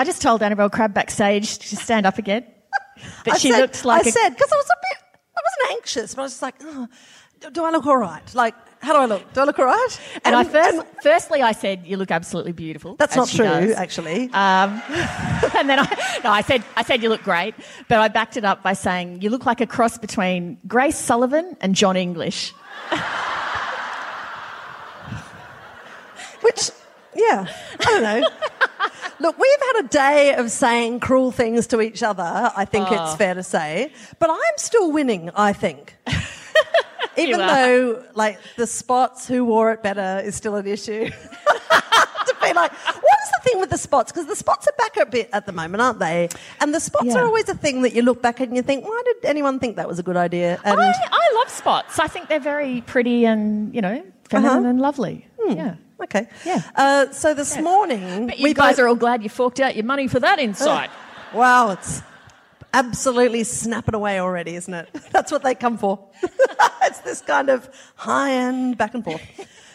I just told Annabel Crabb backstage to stand up again. But I she said, looked like I a, said because I was a bit. I wasn't anxious, but I was just like, oh, do- do I look all right? Like, how do I look? Do I look all right? And, I first, and firstly, I said you look absolutely beautiful. that's not true, does. actually. Um, and then I, no, I said, I said you look great, but I backed it up by saying you look like a cross between Grace Sullivan and John English. Which, yeah, I don't know. Look, we've had a day of saying cruel things to each other, I think Oh. it's fair to say. But I'm still winning, I think. Even though, like, the spots, who wore it better is still an issue. to be like, what is the thing with the spots? Because the spots are back a bit at the moment, aren't they? And the spots Yeah. are always a thing that you look back at and you think, why did anyone think that was a good idea? And I, I love spots. I think they're very pretty and, you know, feminine Uh-huh. and lovely. Yeah. Okay. Yeah. Uh, so this morning, But you we guys both- are all glad you forked out your money for that insight. Wow, it's absolutely snapping away already, isn't it? That's what they come for. it's this kind of high end back and forth.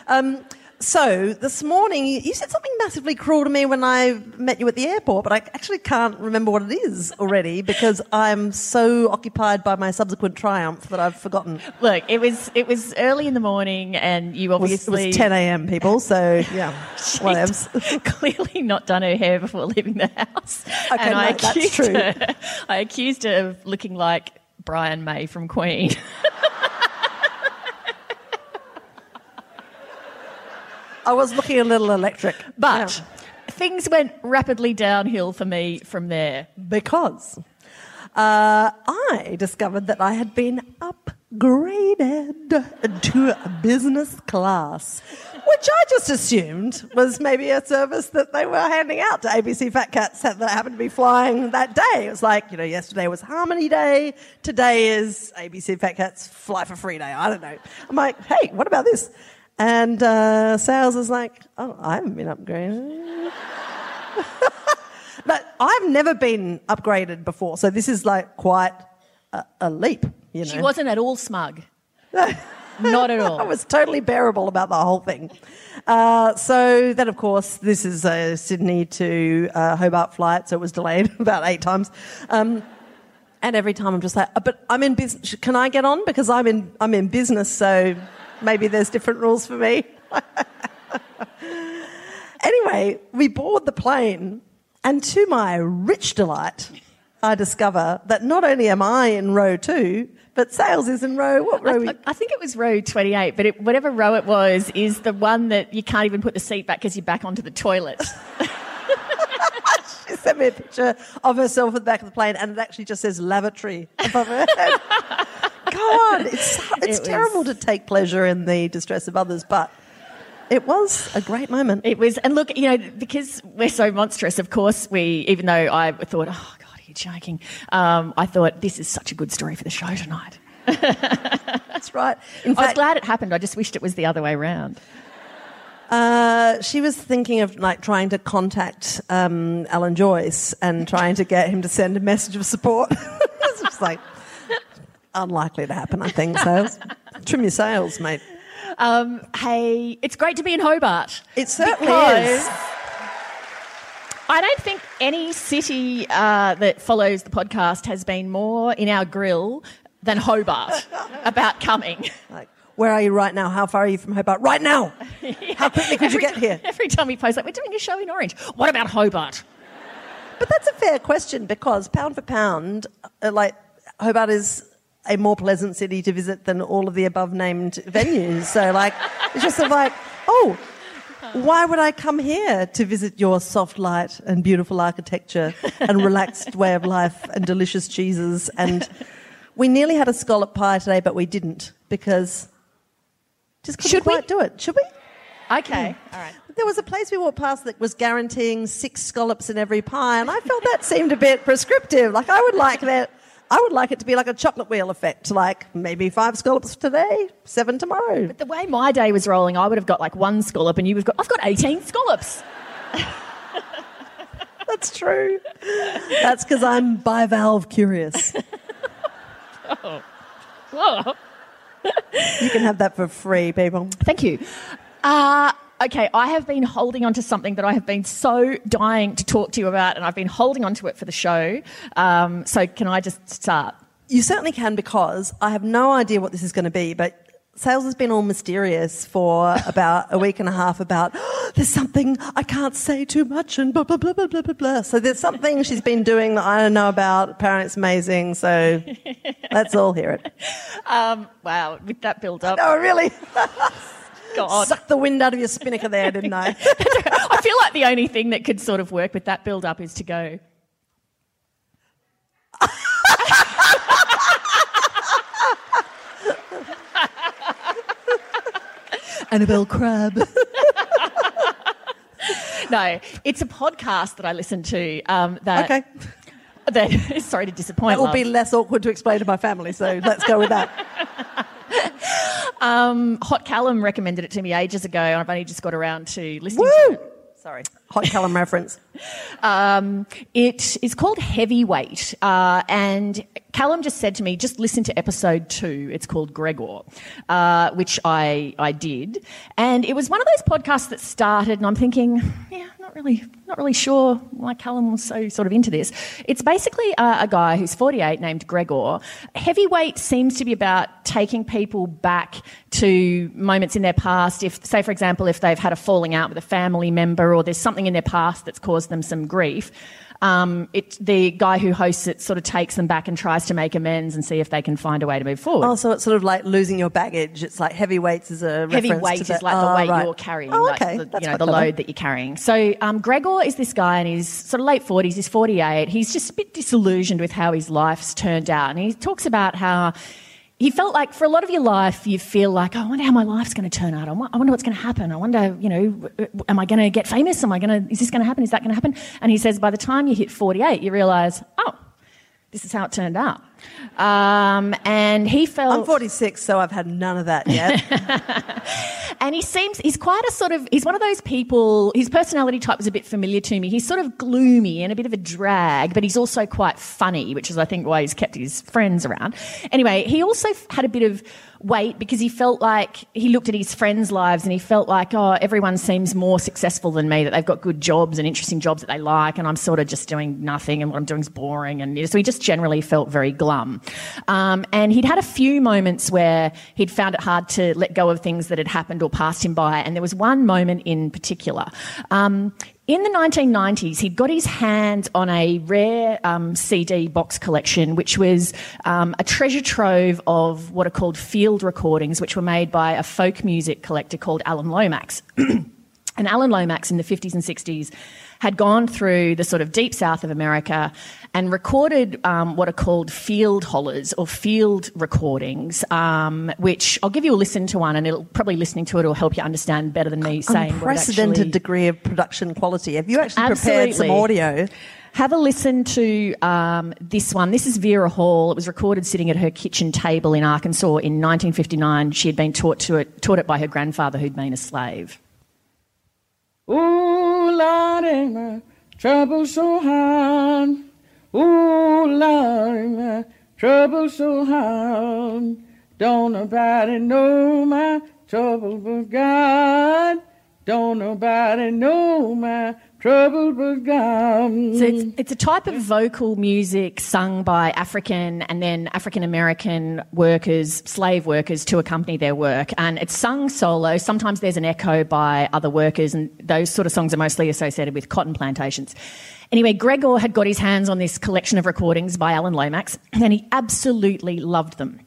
Um, so this morning, you said something massively cruel to me when I met you at the airport, but I actually can't remember what it is already because I'm so occupied by my subsequent triumph that I've forgotten. Look, it was it was early in the morning, and you was, it obviously was 10 a.m. people, so yeah, clearly not done her hair before leaving the house. Okay, and I no, that's accused true. her. I accused her of looking like Brian May from Queen. I was looking a little electric, But Yeah. things went rapidly downhill for me from there. because uh, I discovered that I had been upgraded to a business class, which I just assumed was maybe a service that they were handing out to ABC Fat Cats that happened to be flying that day. It was like, you know, yesterday was Harmony Day, today is ABC Fat Cats Fly for Free Day. I don't know. I'm like, hey, what about this? And uh, Sales is like, oh, I haven't been upgraded. But I've never been upgraded before, so this is like quite a, a leap. You know, She wasn't at all smug. Not at all. I was totally bearable about the whole thing. Uh, so then, of course, this is a Sydney to uh, Hobart flight, so it was delayed about eight times. Um, and every time I'm just like, "Uh, but I'm in business. Can I get on? Because I'm in I'm in business, so maybe there's different rules for me. anyway, we board the plane, and to my rich delight, I discover that not only am I in row two, but Sales is in row what row? I, I think it was row 28, but it, whatever row it was is the one that you can't even put the seat back because you're back onto the toilet. She sent me a picture of herself at the back of the plane, and it actually just says lavatory above her head. God, it's it's It was- terrible to take pleasure in the distress of others, but it was a great moment. It was, and look, you know, because we're so monstrous, of course, we, even though I thought, oh, God, are you joking? Um, I thought, this is such a good story for the show tonight. That's right. In I was glad it happened. I just wished it was the other way round. uh, she was thinking of like trying to contact um, Alan Joyce and trying to get him to send a message of support. it's just like unlikely to happen. I think Sales. Trim your sails, mate. Um, hey, it's great to be in Hobart. It certainly is. I don't think any city uh, that follows the podcast has been more in our grill than Hobart about coming. Like, where are you right now? How far are you from Hobart? Right now. How quickly could you Every get ti- here? Every time we post, like, we're doing a show in Orange. What about Hobart? But that's a fair question because pound for pound, uh, like Hobart is a more pleasant city to visit than all of the above named venues. So like, it's just sort of like, oh, why would I come here to visit your soft light and beautiful architecture and relaxed way of life and delicious cheeses? And we nearly had a scallop pie today, but we didn't because just couldn't Should we? quite do it. Should we? Okay, hmm. all right. There was a place we walked past that was guaranteeing six scallops in every pie, and I felt that seemed a bit prescriptive. Like I would like that. I would like it to be like a chocolate wheel effect, like maybe five scallops today, seven tomorrow. But the way my day was rolling, I would have got like one scallop, and you would have got, I've got 18 scallops. That's true. That's because I'm bivalve curious. Whoa. You can have that for free, people. Thank you. Uh, Okay, I have been holding on to something that I have been so dying to talk to you about, and I've been holding on to it for the show. Um, so, can I just start? You certainly can because I have no idea what this is going to be, but Sales has been all mysterious for about a week and a half about oh, there's something I can't say too much and blah blah blah blah blah blah blah. So there's something she's been doing that I don't know about. Apparently it's amazing. So let's all hear it. Um, wow, with that build up. No, really. God. Sucked the wind out of your spinnaker there, didn't I? I feel like the only thing that could sort of work with that build up is to go. Annabel Crabb. No, it's a podcast that I listen to. Um, that, Okay. that sorry to disappoint. It will love. be less awkward to explain to my family, so let's go with that. Hot Callum recommended it to me ages ago, and I've only just got around to listening to it. Sorry. Hot Callum reference. Um, it is called Heavyweight, uh, and Callum just said to me, "Just listen to episode two. It's called Gregor," uh, which I I did, and it was one of those podcasts that started, and I'm thinking, yeah, not really, not really sure why Callum was so sort of into this. It's basically uh, a guy who's 48 named Gregor. Heavyweight seems to be about taking people back to moments in their past. If, say, for example, if they've had a falling out with a family member, or there's something in their past that's caused them some grief. Um, it, the guy who hosts it sort of takes them back and tries to make amends and see if they can find a way to move forward. Oh, so it's sort of like losing your baggage. It's like heavyweights is a Heavy weight is the- like the Oh, weight right. you're carrying, Oh, like okay. the, That's you know the load that you're carrying. So um, Gregor is this guy, and he's sort of late forties. He's 48. He's just a bit disillusioned with how his life's turned out, and he talks about how. He felt like for a lot of your life, you feel like, oh, I wonder how my life's going to turn out. I wonder what's going to happen. I wonder, you know, am I going to get famous? Am I going to, is this going to happen? Is that going to happen? And he says, by the time you hit 48, you realise, oh, this is how it turned out. Um, and he felt. I'm 46, so I've had none of that yet. And he seems, he's quite a sort of, he's one of those people, his personality type is a bit familiar to me. He's sort of gloomy and a bit of a drag, but he's also quite funny, which is, I think, why he's kept his friends around. Anyway, he also had a bit of weight because he felt like, he looked at his friends' lives and he felt like, oh, everyone seems more successful than me, that they've got good jobs and interesting jobs that they like, and I'm sort of just doing nothing and what I'm doing is boring. And so he just generally felt very glum. Um, and he'd had a few moments where he'd found it hard to let go of things that had happened or passed him by. And there was one moment in particular. Um, in the 1990s, he'd got his hands on a rare um, CD box collection, which was um, a treasure trove of what are called field recordings, which were made by a folk music collector called Alan Lomax. And Alan Lomax in the 50s and 60s had gone through the sort of deep south of America and recorded um, what are called field hollers or field recordings, um, which I'll give you a listen to one and it'll probably listening to it will help you understand better than me saying Unprecedented actually... degree of production quality. Have you actually prepared some audio? Have a listen to um, this one. This is Vera Hall. It was recorded sitting at her kitchen table in Arkansas in 1959. She had been taught to it, taught it by her grandfather, who'd been a slave. Ooh, Lordy, my trouble so hard. Ooh, Lordy, my trouble so hard. Don't nobody know my trouble but God. Don't nobody know my trouble. So it's, it's a type of vocal music sung by African and then African American workers, slave workers, to accompany their work. And it's sung solo. Sometimes there's an echo by other workers, and those sort of songs are mostly associated with cotton plantations. Anyway, Gregor had got his hands on this collection of recordings by Alan Lomax, and he absolutely loved them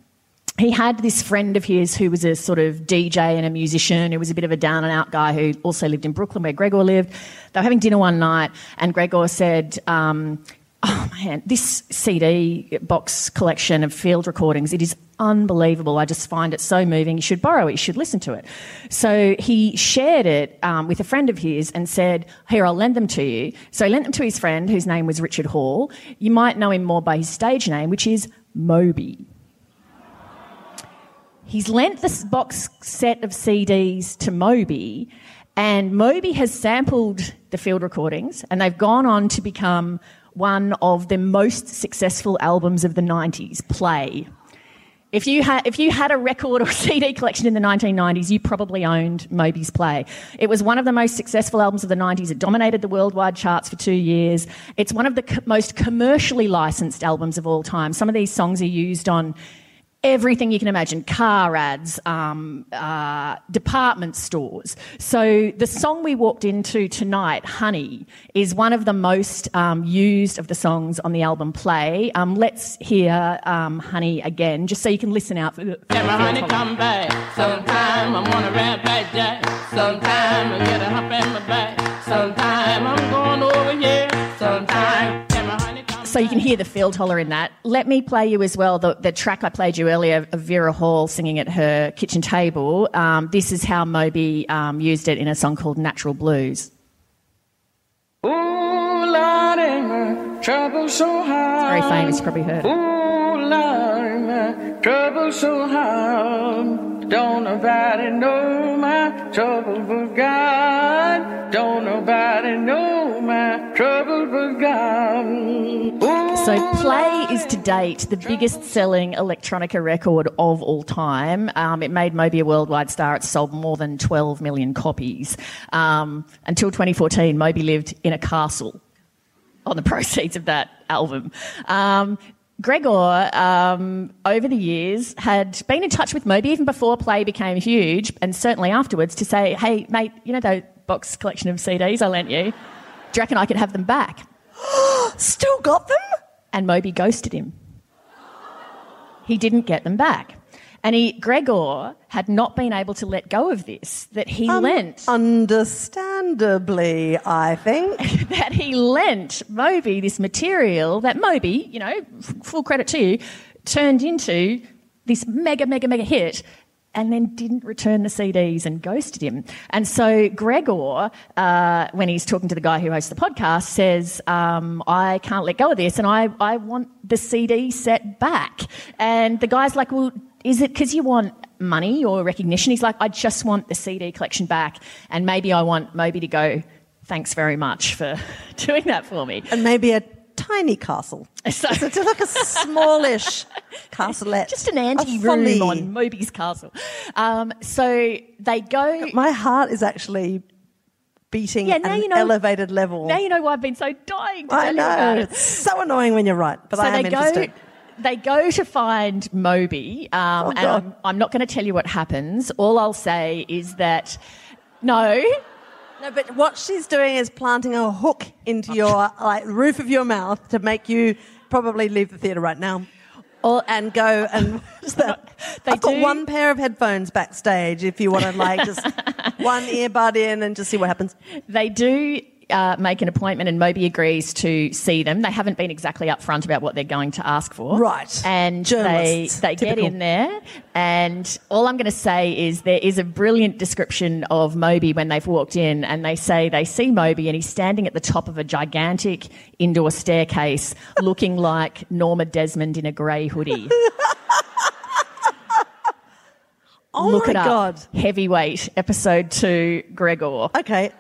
he had this friend of his who was a sort of DJ and a musician who was a bit of a down and out guy who also lived in Brooklyn where Gregor lived. They were having dinner one night and Gregor said, um, Oh man, this CD box collection of field recordings, it is unbelievable. I just find it so moving. You should borrow it, you should listen to it. So he shared it um, with a friend of his and said, Here, I'll lend them to you. So he lent them to his friend whose name was Richard Hall. You might know him more by his stage name, which is Moby. He's lent this box set of CDs to Moby, and Moby has sampled the field recordings, and they've gone on to become one of the most successful albums of the 90s, Play. If you had if you had a record or CD collection in the 1990s, you probably owned Moby's Play. It was one of the most successful albums of the 90s. It dominated the worldwide charts for two years. It's one of the co- most commercially licensed albums of all time. Some of these songs are used on everything you can imagine car ads, um, uh, department stores. So the song we walked into tonight, Honey, is one of the most um, used of the songs on the album Play. Um, let's hear um, Honey again, just so you can listen out for the. Can my honey come back? Sometime I'm on a rampage jack. Sometime I get a hump in my back. Sometime I'm going over here. Sometime So you can hear the field holler in that. Let me play you as well the, the track I played you earlier of Vera Hall singing at her kitchen table. Um, this is how Moby um, used it in a song called Natural Blues. Ooh, Lordy, my trouble so hard. Very famous, you probably heard. Ooh, Lordy, my trouble so hard. Don't nobody know my trouble God. Don't nobody know my trouble but God. So, Play is to date the biggest selling electronica record of all time. Um, it made Moby a worldwide star. It sold more than 12 million copies. Um, until 2014, Moby lived in a castle on the proceeds of that album. Um, Gregor, um, over the years, had been in touch with Moby even before Play became huge, and certainly afterwards, to say, "Hey, mate, you know that box collection of CDs I lent you? Do you reckon I could have them back?" Still got them? and Moby ghosted him. He didn't get them back. And he, Gregor had not been able to let go of this, that he Um, lent, Understandably, I think. that he lent Moby this material that Moby, you know, f- full credit to you, turned into this mega, mega, mega hit and then didn't return the CDs and ghosted him. And so Gregor, uh, when he's talking to the guy who hosts the podcast, says, um, I can't let go of this and I, I want the CD set back. And the guy's like, well, is it because you want money or recognition? He's like, I just want the CD collection back and maybe I want Moby to go, thanks very much for doing that for me. And maybe a tiny castle. So- It's like a smallish castleette. just an A anti folly. room on Moby's castle. Um, so they go. My heart is actually beating Yeah, at now an you know- elevated level. Now you know why I've been so dying to I tell you about know. it. It's so annoying when you're right, but So I am they go. interested. They go to find Moby, um, Oh, and I'm, I'm not going to tell you what happens. All I'll say is that no, No, but what she's doing is planting a hook into your like roof of your mouth to make you probably leave the theatre right now. Or- and go and I've got do- one pair of headphones backstage if you want to like just one earbud in and just see what happens. they do. Uh, make an appointment and Moby agrees to see them. They haven't been exactly upfront about what they're going to ask for. Right. And they, Journalists. they get Typical. in there and all I'm going to say is there is a brilliant description of Moby when they've walked in and they say they see Moby and he's standing at the top of a gigantic indoor staircase looking like Norma Desmond in a grey hoodie. Oh Look my it up. god. Heavyweight, episode two, Gregor. Okay.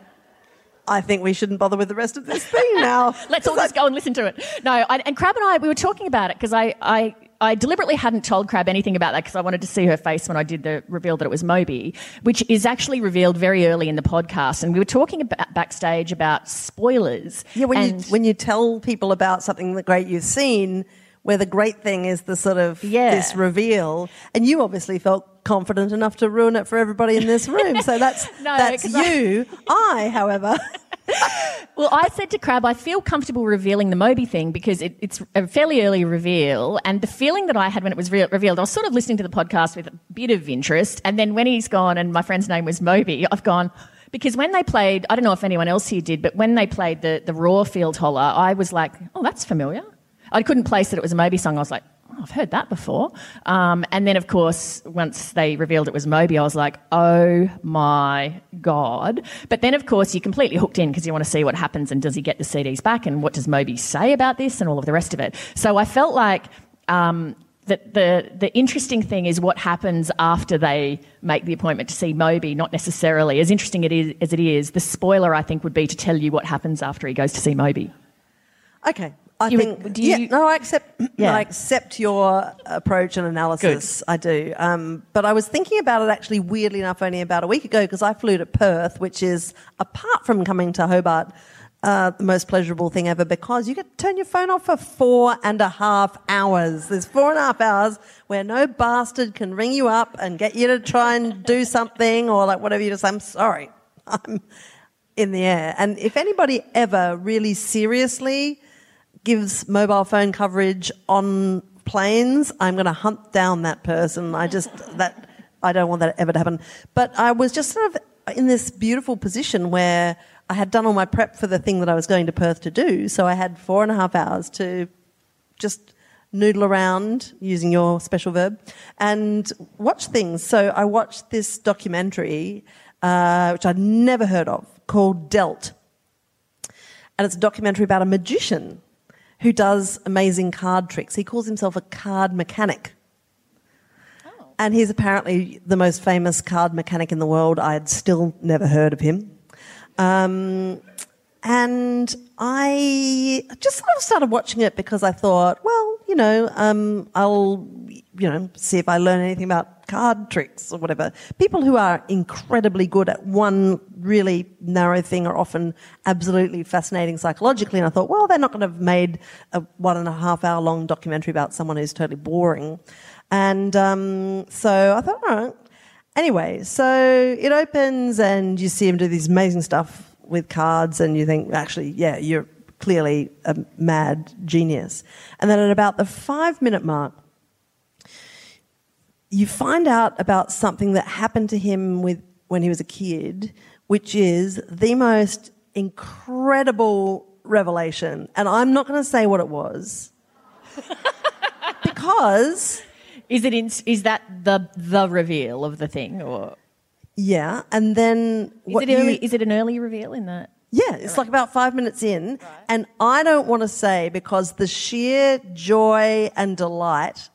I think we shouldn't bother with the rest of this thing now. Let's all just go and listen to it. No, I, and Crabb and I, we were talking about it because I, I, I deliberately hadn't told Crabb anything about that because I wanted to see her face when I did the reveal that it was Moby, which is actually revealed very early in the podcast. And we were talking about backstage about spoilers. Yeah, when you when you tell people about something that great you've seen, where the great thing is the sort of Yeah. this reveal, and you obviously felt confident enough to ruin it for everybody in this room. So that's No, that's 'cause I- you. I, however, Well, I said to Crabb, I feel comfortable revealing the Moby thing because it, it's a fairly early reveal. And the feeling that I had when it was re- revealed, I was sort of listening to the podcast with a bit of interest. And then when he's gone and my friend's name was Moby, I've gone, because when they played, I don't know if anyone else here did, but when they played the, the Raw Field Holler, I was like, oh, that's familiar. I couldn't place that it was a Moby song. I was like, oh, I've heard that before. Um, and then, of course, once they revealed it was Moby, I was like, oh my God. But then, of course, you're completely hooked in because you want to see what happens and does he get the CDs back and what does Moby say about this and all of the rest of it. So I felt like. Um, that the, the interesting thing is what happens after they make the appointment to see Moby, not necessarily. As interesting it is, as it is, the spoiler, I think, would be to tell you what happens after he goes to see Moby. okay. I You think would- yeah, you- no, I accept. Yeah. I accept your approach and analysis. Good. I do. Um, but I was thinking about it actually, weirdly enough, only about a week ago because I flew to Perth, which is apart from coming to Hobart. Uh, the most pleasurable thing ever because you get to turn your phone off for four and a half hours. There's four and a half hours where no bastard can ring you up and get you to try and do something or like whatever you just, I'm sorry. I'm in the air. And if anybody ever really seriously gives mobile phone coverage on planes, I'm going to hunt down that person. I just that I don't want that ever to happen. But I was just sort of in this beautiful position where I had done all my prep for the thing that I was going to Perth to do, so I had four and a half hours to just noodle around using your special verb and watch things. So I watched this documentary, uh, which I'd never heard of, called Dealt. And it's a documentary about a magician who does amazing card tricks. He calls himself a card mechanic. And he's apparently the most famous card mechanic in the world. I had still never heard of him. Um, and I just sort of started watching it because I thought, well, you know, um, I'll, you know, see if I learn anything about card tricks or whatever. People who are incredibly good at one really narrow thing are often absolutely fascinating psychologically. And I thought, well, they're not going to have made a one and a half hour long documentary about someone who's totally boring. And um, so I thought, all right. Anyway, so it opens and you see him do these amazing stuff with cards, and you think, actually, yeah, you're clearly a mad genius. And then at about the five minute mark, you find out about something that happened to him with, when he was a kid, which is the most incredible revelation. And I'm not going to say what it was because. Is it in, is that the the reveal of the thing, or Yeah, and then is it early, you, is it an early reveal in that? yeah, it's like about five minutes in, and I don't want to say because the sheer joy and delight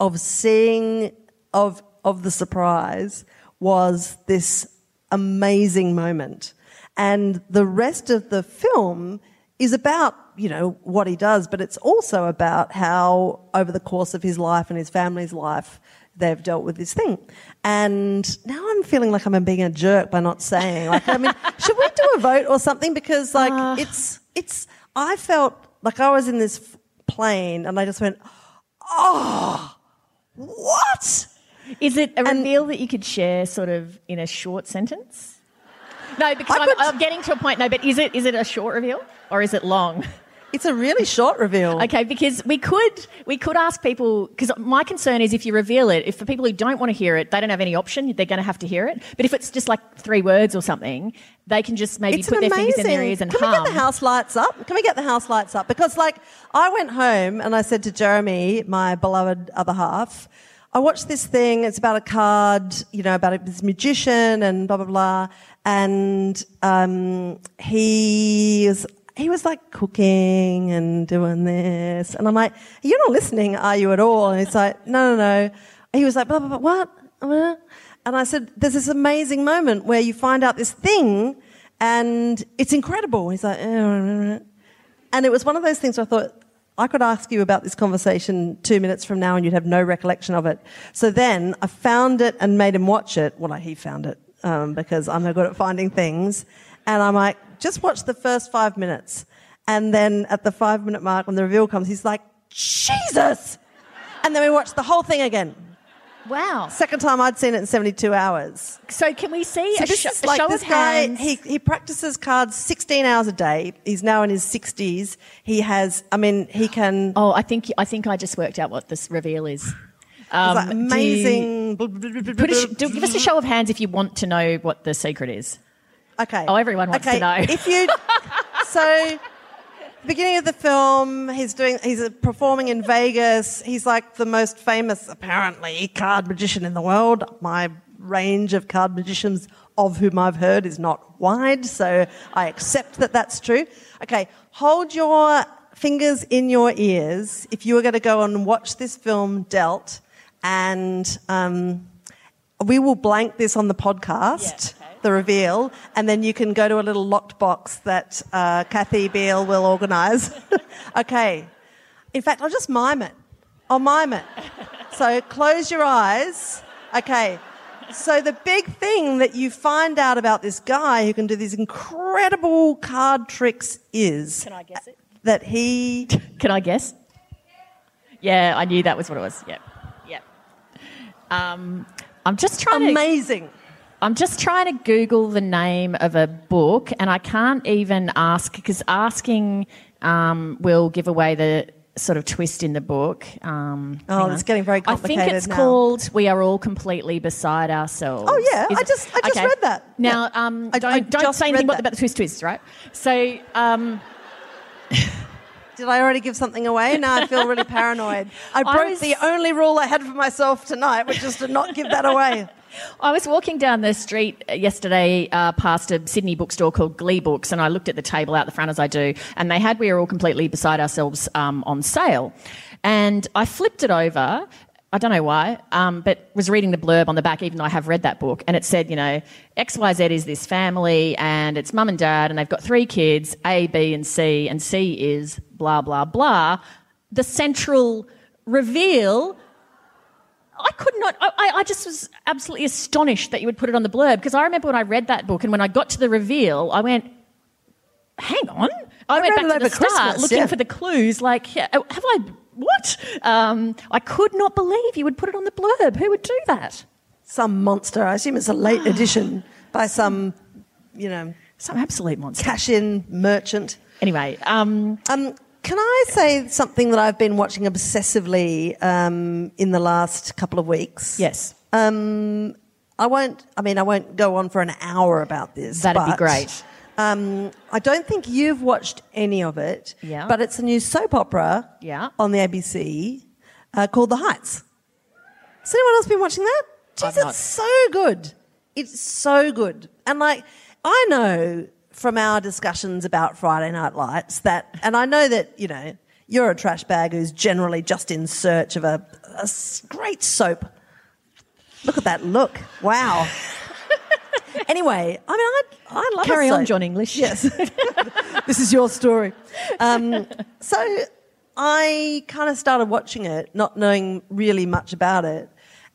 of seeing of of the surprise was this amazing moment, and the rest of the film is about you know what he does, but it's also about how over the course of his life and his family's life they've dealt with this thing. And now I'm feeling like I'm being a jerk by not saying. Like, I mean, should we do a vote or something? Because like ah. it's it's. I felt like I was in this plane and I just went, oh, what? Is it a reveal that you could share, sort of in a short sentence? No, because I'm, could- I'm getting to a point. No, but is it is it a short reveal or is it long? It's a really short reveal. Okay, because we could we could ask people because my concern is if you reveal it, if for people who don't want to hear it, they don't have any option, they're going to have to hear it. But if it's just like three words or something, they can just maybe It's put their amazing. fingers in their ears and Can hum. we get the house lights up? Can we get the house lights up? Because like I went home and I said to Jeremy, my beloved other half, I watched this thing. It's about a card, you know, about this magician and blah blah blah. And um, he was he was like cooking and doing this, and I'm like, "You're not listening, are you at all?" And he's like, "No, no, no." He was like, "Blah blah blah, what?" And I said, "There's this amazing moment where you find out this thing, and it's incredible." He's like, "Eh." and it was one of those things I thought. I could ask you about this conversation two minutes from now and you'd have no recollection of it. So then I found it and made him watch it. Well, he found it um, because I'm no good at finding things. And I'm like, just watch the first five minutes. And then at the five minute mark, when the reveal comes, he's like, Jesus! And then we watched the whole thing again. wow. Second time I'd seen it in 72 hours. So can we see So a, this sho- is a like show this of guy. hands? He he practices cards 16 hours a day. He's now in his 60s. He has. I mean, he can. oh, I think I think I just worked out what this reveal is. Um, like you- amazing. Put a sh- do, give us a show of hands if you want to know what the secret is. Okay. Oh, everyone wants to know. If you so beginning of the film, he's doing he's performing in Vegas. He's like the most famous apparently card magician in the world. My range of card magicians of whom I've heard is not wide, so I accept that that's true. Okay, hold your fingers in your ears if you were going to go and watch this film Dealt and um, we will blank this on the podcast. Yeah, the reveal, and then you can go to a little locked box that uh, Kathy Beale will organise. okay. In fact, I'll just mime it. I'll mime it. So close your eyes. Okay. So the big thing that you find out about this guy who can do these incredible card tricks is Can I guess it? that he Can I guess? Yeah, I knew that was what it was. Yep. Yep. Um, I'm just trying to. amazing. I'm just trying to Google the name of a book, and I can't even ask because asking um, will give away the sort of twist in the book. Um, Oh, it's on. getting very complicated. I think it's now. called "We Are All Completely Beside Ourselves." Oh, yeah, Is I just- I just okay. read that. Now, Yeah. um, I- don't I don't say anything about, the twist twist, right? So. Um, Did I already give something away? Now I feel really paranoid. I I broke was- the only rule I had for myself tonight, which is to not give that away. I was walking down the street yesterday uh, past a Sydney bookstore called Gleebooks, and I looked at the table out the front as I do, and they had We Are All Completely Beside Ourselves um, on sale. And I flipped it over. I don't know why, um, but was reading the blurb on the back, even though I have read that book, and it said, you know, XYZ is this family, and it's mum and dad, and they've got three kids, A, B, and C, and C is blah, blah, blah. The central reveal I could not. I, I- I just was absolutely astonished that you would put it on the blurb because I remember when I read that book and when I got to the reveal, I went, "Hang on!" I, went read back to the start Christmas, looking yeah. for the clues. Like, yeah, oh, have I? What? Um, I could not believe you would put it on the blurb. Who would do that? Some monster. I assume it's a late edition by some, you know, Some absolute monster. cash-in merchant. Anyway, um, Um, can I say something that I've been watching obsessively um, in the last couple of weeks? yes, Um, I won't. I mean, I won't go on for an hour about this. That'd be great. Um, I don't think you've watched any of it. Yeah. But it's a new soap opera. Yeah. On the ABC, uh, called The Heights. Has anyone else been watching that? Jeez, it's so good. It's so good. And like, I know from our discussions about Friday Night Lights that, and I know that, you know, you're a trash bag who's generally just in search of a great soap. Look at that look. Wow. anyway, I mean, I, I love a carry on. John English. Yes. this is your story. Um, so I kind of started watching it, not knowing really much about it.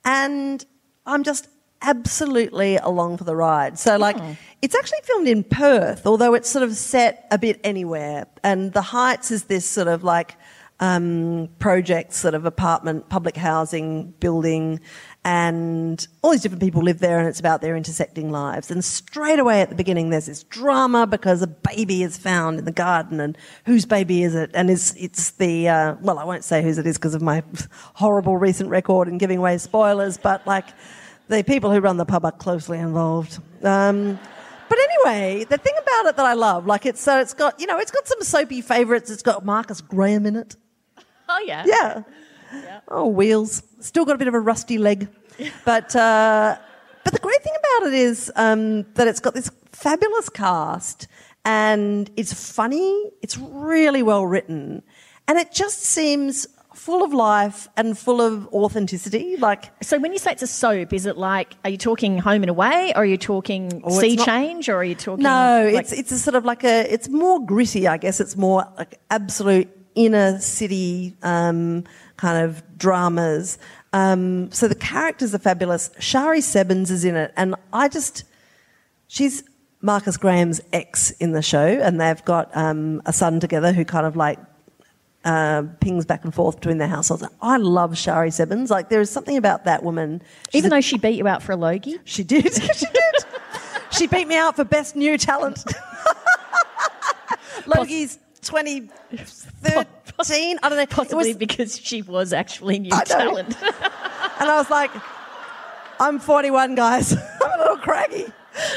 And I'm just absolutely along for the ride. So, like, it's actually filmed in Perth, although it's sort of set a bit anywhere. And The Heights is this sort of like um, project, sort of apartment, public housing building. And all these different people live there, and it's about their intersecting lives. And straight away at the beginning, there's this drama because a baby is found in the garden, and whose baby is it? And it's, it's the, uh, well, I won't say whose it is because of my horrible recent record in giving away spoilers, but like the people who run the pub are closely involved. Um, but anyway, the thing about it that I love, like it's so it's got you know it's got some soapy favourites. It's got Marcus Graham in it. Oh yeah. Yeah. Oh, wheels. Still got a bit of a rusty leg. But, uh, but the great thing about it is um, that it's got this fabulous cast and it's funny. It's really well written. And it just seems full of life and full of authenticity. Like, So when you say it's a soap, is it like are you talking home and away, or are you talking Oh, sea not- change, or are you talking? No, like- it's it's a sort of like a it's more gritty, I guess. It's more like absolute inner city um, kind of dramas. Um, so the characters are fabulous. Shari Sebbens is in it, and I just she's Marcus Graham's ex in the show, and they've got um, a son together who kind of like uh, pings back and forth between their households. I love Shari Sebbens. Like there is something about that woman. Even a- though she beat you out for a logie. she did. she did. She beat me out for best new talent. Logie's 2013. I don't know. Possibly was, because she was actually new talent. and I was like, I'm 41, guys. I'm a little craggy.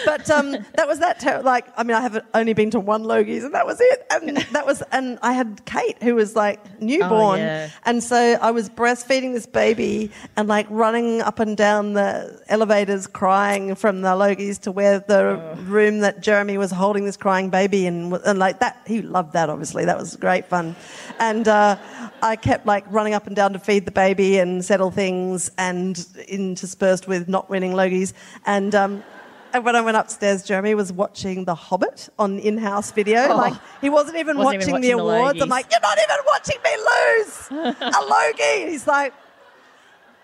But um, that was that. Ter- like, I mean, I have only been to one Logie's, and that was it. And that was, and I had Kate, who was like newborn, Oh, yeah. and so I was breastfeeding this baby and like running up and down the elevators, crying from the Logie's to where the room that Jeremy was holding this crying baby, and and like that, he loved that. Obviously, that was great fun, and uh, I kept like running up and down to feed the baby and settle things, and interspersed with not winning Logies, and. Um, And when I went upstairs, Jeremy was watching The Hobbit on in-house video. Oh. Like he wasn't even Wasn't watching, even the watching the awards. I'm like, you're not even watching me lose a Logie. He's like,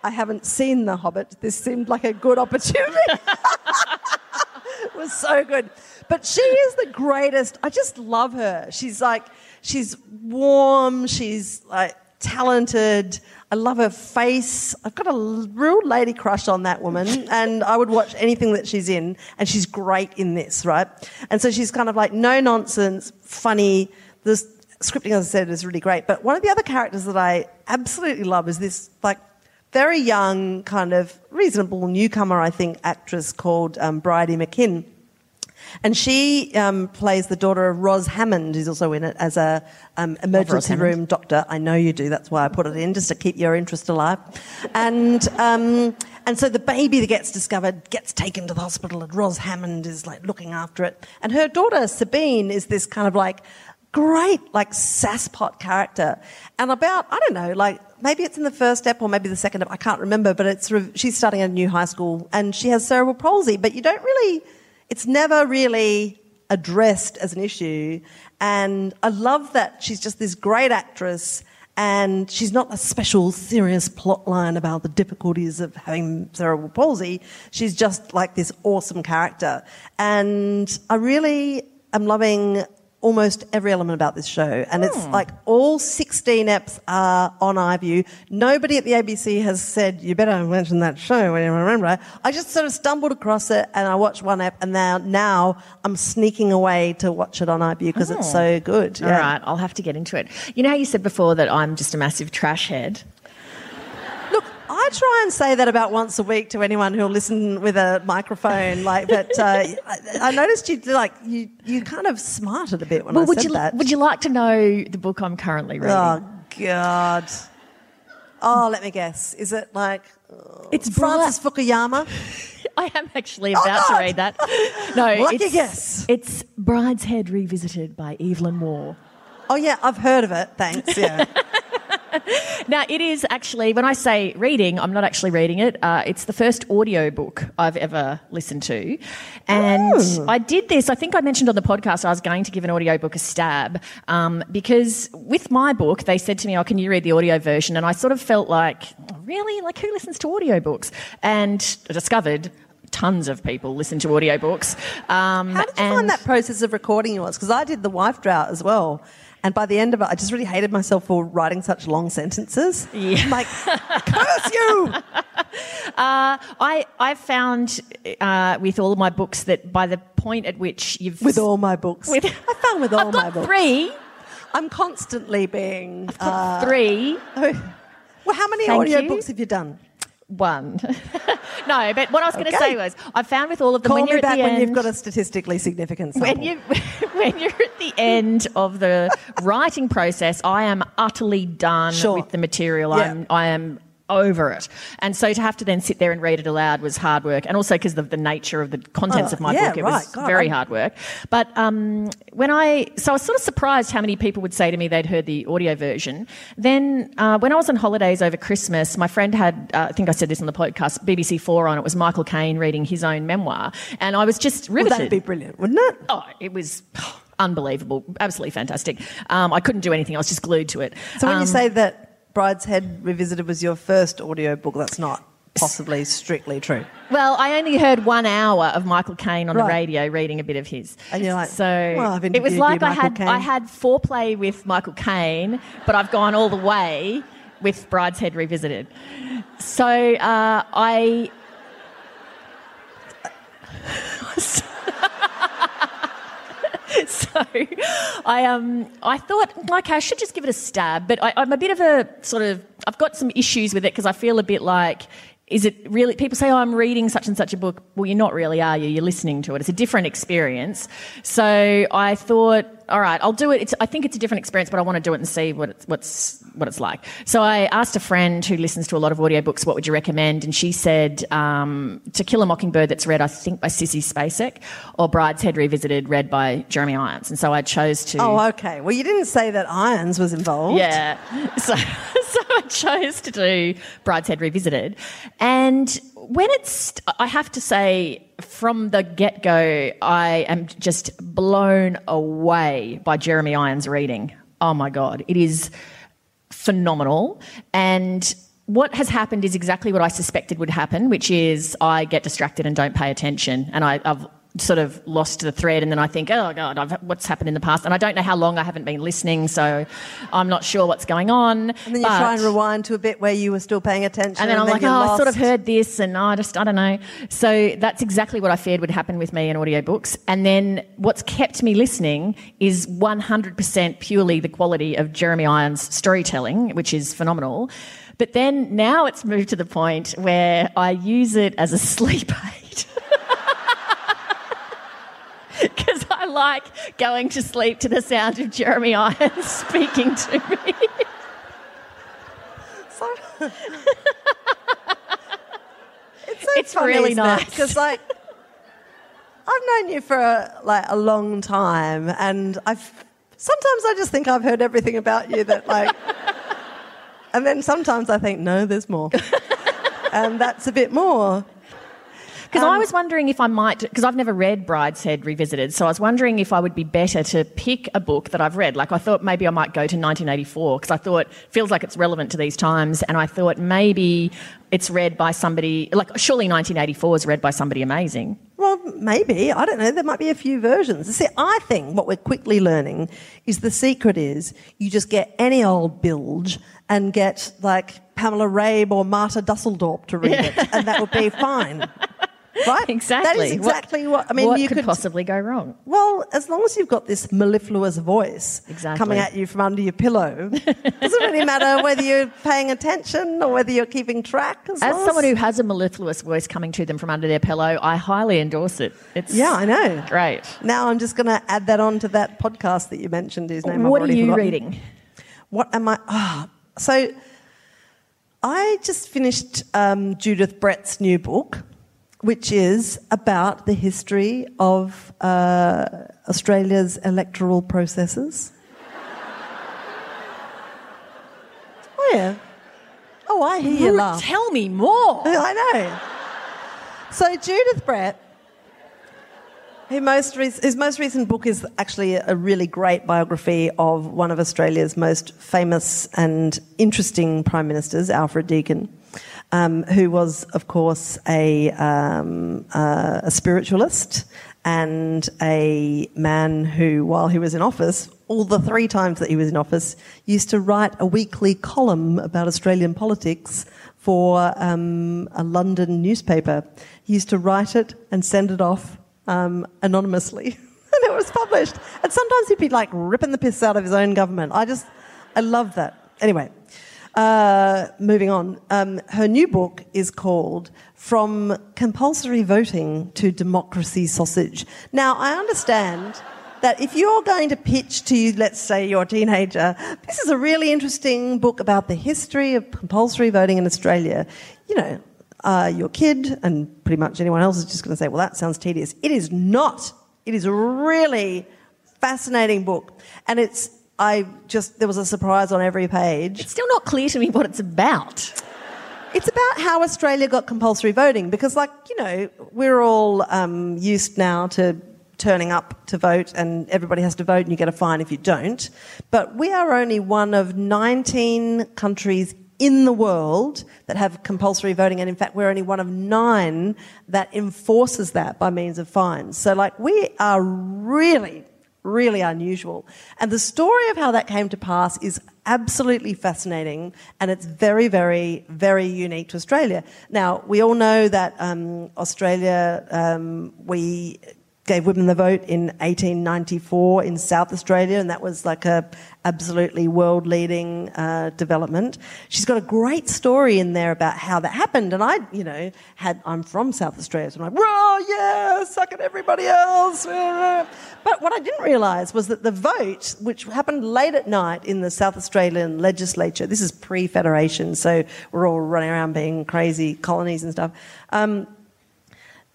I haven't seen The Hobbit. This seemed like a good opportunity. it was so good. But she is the greatest. I just love her. She's like, she's warm. She's like talented. I love her face. I've got a real lady crush on that woman, and I would watch anything that she's in, and she's great in this, right? And so she's kind of like no nonsense, funny. The scripting, as I said, is really great. But one of the other characters that I absolutely love is this like very young, kind of reasonable newcomer, I think, actress called um, Bridie McKim. And she um, plays the daughter of Ros Hammond, who's also in it as a um, emergency Hammond. room doctor. I know you do. That's why I put it in, just to keep your interest alive. And um, and so the baby that gets discovered gets taken to the hospital, and Ros Hammond is like looking after it. And her daughter Sabine is this kind of like great like sasspot character. And about I don't know, like maybe it's in the first step or maybe the second step. I can't remember, but it's sort of, she's starting a new high school and she has cerebral palsy, but you don't really it's never really addressed as an issue. And I love that she's just this great actress and she's not a special serious plot line about the difficulties of having cerebral palsy. She's just like this awesome character. And I really am loving almost every element about this show. And it's hmm. like all 16 eps are on iView. Nobody at the ABC has said, you better mention that show when you remember it. I just sort of stumbled across it and I watched one ep and now, now I'm sneaking away to watch it on iView because it's oh. so good. All right, I'll have to get into it. You know how you said before that I'm just a massive trash head? I try and say that about once a week to anyone who'll listen with a microphone. Like, but uh, I, I noticed you like you you kind of smarted a bit when Well, I would said you that. would you like to know the book I'm currently reading? Oh God. Oh, let me guess. Is it like it's Francis Fukuyama? I am actually about to read that. No, Lucky it's, guess. It's Brideshead Revisited by Evelyn Waugh. Oh yeah, I've heard of it. Thanks. Yeah. Now, it is actually, when I say reading, I'm not actually reading it. Uh, it's the first audio book I've ever listened to. And Oh. I did this, I think I mentioned on the podcast I was going to give an audio book a stab um, because with my book, they said to me, Oh, can you read the audio version? And I sort of felt like, "Oh, Really? Like, who listens to audiobooks? And I discovered tons of people listen to audiobooks. Um, How did you and find that process of recording yours? Because I did the wife drought as well. And by the end of it, I just really hated myself for writing such long sentences. Yeah. I'm like, curse you! I, I've found uh, with all of my books that by the point at which you've. With all my books. With- I found with all I've my got books. three. I'm constantly being. Uh, three. well, how many Thank audio books have you done? One. no, but what I was going to say was I found with all of them Call when you're back the when end. you've got a statistically significant sample. when you when you're at the end of the writing process, I am utterly done Sure. with the material. Yeah. I'm I am over it, and so to have to then sit there and read it aloud was hard work, and also because of the nature of the contents Oh, of my yeah, book, it right. was God, very I'm- hard work. But um, when I so I was sort of surprised how many people would say to me they'd heard the audio version. Then uh, when I was on holidays over Christmas, my friend had uh, I think I said this on the podcast BBC Four on. It was Michael Caine reading his own memoir, and I was just riveted. well, that'd be brilliant, wouldn't it? Oh, it was unbelievable, absolutely fantastic. Um, I couldn't do anything; I was just glued to it. So when Um, you say that Brideshead Revisited was your first audio book, that's not possibly strictly true. well, I only heard one hour of Michael Caine on the radio reading a bit of his, And you're like, so well, I've it was like I had Caine. I had foreplay with Michael Caine, but I've gone all the way with Brideshead Revisited. So uh, I. so I um I thought like I should just give it a stab, but I, I'm a bit of a sort of I've got some issues with it because I feel a bit like. Is it really? People say, "Oh, I'm reading such and such a book." Well, you're not really, are you? You're listening to it. It's a different experience. So I thought, all right, I'll do it. It's, I think it's a different experience, but I want to do it and see what it's, what's what it's like. So I asked a friend who listens to a lot of audiobooks, what would you recommend? And she said, um, To Kill a Mockingbird, that's read, I think, by Sissy Spacek, or Brideshead Revisited, read by Jeremy Irons. And so I chose to. Oh, okay. Well, you didn't say that Irons was involved. Yeah. So, so I chose to do Brideshead Revisited. And when it's, I have to say, from the get go, I am just blown away by Jeremy Irons' reading. Oh my God. It is phenomenal. And what has happened is exactly what I suspected would happen, which is I get distracted and don't pay attention. And I, have sort of lost the thread and then I think, oh God, I've, what's happened in the past? And I don't know how long I haven't been listening, so I'm not sure what's going on. And then you try and rewind to a bit where you were still paying attention. And then and I'm then like, oh, you're I sort of heard this and I just, I don't know. So that's exactly what I feared would happen with me in audiobooks. And then what's kept me listening is 100% purely the quality of Jeremy Irons' storytelling, which is phenomenal. But then now it's moved to the point where I use it as a sleep aid. Because I like going to sleep to the sound of Jeremy Irons speaking to me. So- it's so It's really nice. because like I've known you for a, like a long time, and I've sometimes I just think I've heard everything about you that like, and then sometimes I think no, there's more, and that's a bit more. Because Um, I was wondering if I might, because I've never read Brideshead Revisited, so I was wondering if I would be better to pick a book that I've read. Like I thought maybe I might go to 1984 because I thought it feels like it's relevant to these times, and I thought maybe it's read by somebody like surely 1984 is read by somebody amazing. Well, maybe. I don't know. There might be a few versions. See, I think what we're quickly learning is the secret is you just get any old bilge and get like Pamela Rabe or Marta Dusseldorp to read it, and that would be fine. Right? Exactly. That is exactly what, I mean. what you could, could possibly go wrong? Well, as long as you've got this mellifluous voice Exactly. coming at you from under your pillow, doesn't really matter whether you're paying attention or whether you're keeping track. As, As someone who has a mellifluous voice coming to them from under their pillow, I highly endorse it. It's yeah, I know. great. Now I'm just going to add that on to that podcast that you mentioned. Whose name I've What are you forgotten. reading? What am I? Ah, so I just finished um, Judith Brett's new book, which is about the history of uh, Australia's electoral processes. oh yeah. Oh, I hear you laugh. Tell me more. I know. So Judith Brett, her most re- his most recent book is actually a really great biography of one of Australia's most famous and interesting prime ministers, Alfred Deakin, um, who was, of course, a, um, uh, a spiritualist and a man who, while he was in office, all the three times that he was in office, used to write a weekly column about Australian politics for um, a London newspaper. He used to write it and send it off um, anonymously, and it was published. And sometimes he'd be like ripping the piss out of his own government. I just, I love that. Anyway, uh, moving on. Um, her new book is called From Compulsory Voting to Democracy Sausage. Now, I understand that if you're going to pitch to, let's say, your teenager, this is a really interesting book about the history of compulsory voting in Australia, you know, uh, your kid and pretty much anyone else is just going to say, well, that sounds tedious. It is not. It is a really fascinating book. And it's, I just, there was a surprise on every page. It's still not clear to me what it's about. It's about how Australia got compulsory voting because, like, you know, we're all um, used now to turning up to vote and everybody has to vote and you get a fine if you don't. But we are only one of 19 countries in the world that have compulsory voting. And in fact, we're only one of nine that enforces that by means of fines. So, like, we are really really unusual. And the story of how that came to pass is absolutely fascinating and it's very, very, very unique to Australia. Now, we all know that um, Australia, um, we gave women the vote in 1894 in South Australia, and that was like a absolutely world leading uh, development. She's got a great story in there about how that happened, and I, you know, had I'm from South Australia, so I'm like, "Whoa, yeah, suck at everybody else." But what I didn't realise was that the vote, which happened late at night in the South Australian legislature, this is pre-federation, so we're all running around being crazy colonies and stuff. Um,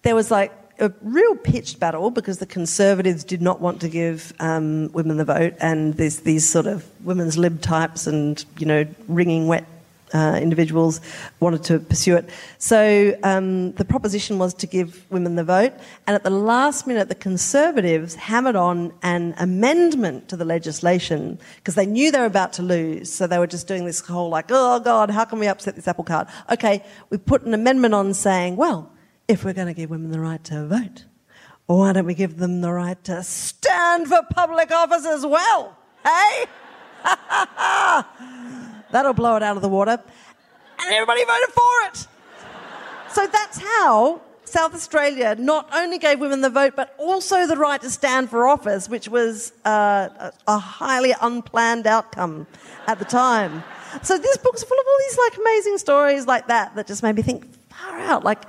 there was like a real pitched battle because the Conservatives did not want to give um, women the vote, and there's these sort of women's lib types and you know wringing wet uh, individuals wanted to pursue it. So um, the proposition was to give women the vote, and at the last minute, the Conservatives hammered on an amendment to the legislation because they knew they were about to lose. So they were just doing this whole like, oh God, how can we upset this apple cart? Okay, we put an amendment on saying, well, if we're going to give women the right to vote, why don't we give them the right to stand for public office as well? Hey? That'll blow it out of the water. And everybody voted for it. So that's how South Australia not only gave women the vote, but also the right to stand for office, which was uh, a, highly unplanned outcome at the time. So this book's full of all these like amazing stories like that that just made me think far out. Like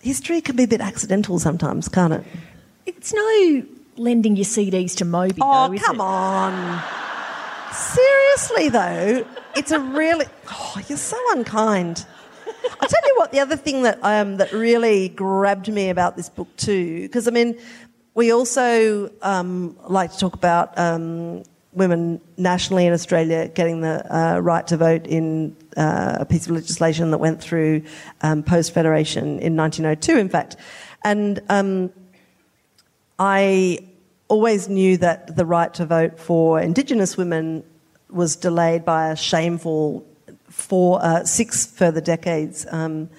history can be a bit accidental sometimes, can't it? It's no lending your CDs to Moby. Oh, though, come it? on. Seriously, though, it's a really. Oh, you're so unkind. I'll tell you what, the other thing that, um, that really grabbed me about this book, too, because I mean, we also um, like to talk about um, women nationally in Australia getting the uh, right to vote in uh, a piece of legislation that went through um, post Federation in 1902, in fact. And um, I always knew that the right to vote for Indigenous women was delayed by a shameful four, uh, six further decades. Um,